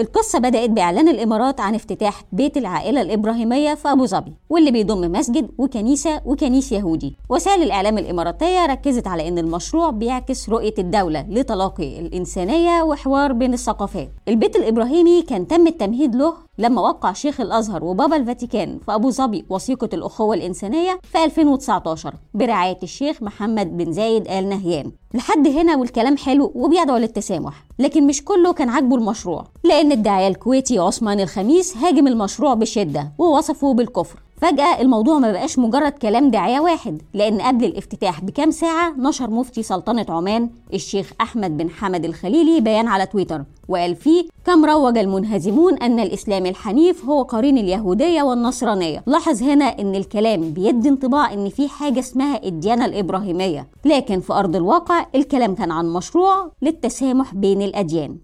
القصة بدأت بإعلان الإمارات عن افتتاح بيت العائلة الإبراهيمية في أبو ظبي واللي بيضم مسجد وكنيسة وكنيس يهودي. وسائل الإعلام الإماراتية ركزت على أن المشروع بيعكس رؤية الدولة لتلاقي الإنسانية وحوار بين الثقافات. البيت الإبراهيمي كان تم التمهيد له لما وقع شيخ الأزهر وبابا الفاتيكان في أبو ظبي وثيقة الأخوة الإنسانية في 2019 برعاية الشيخ محمد بن زايد آل نهيان. لحد هنا والكلام حلو وبيدعو للتسامح. لكن مش كله كان عاجبه المشروع لأن الداعية الكويتي عثمان الخميس هاجم المشروع بشدة ووصفه بالكفر. فجأة الموضوع ما بقاش مجرد كلام داعية واحد لأن قبل الافتتاح بكام ساعة نشر مفتي سلطنة عمان الشيخ أحمد بن حمد الخليلي بيان على تويتر وقال فيه كم روج المنهزمون أن الإسلام الحنيف هو قرين اليهودية والنصرانية لاحظ هنا أن الكلام بيدي انطباع أن في حاجة اسمها الديانة الإبراهيمية لكن في أرض الواقع الكلام كان عن مشروع للتسامح بين الأديان.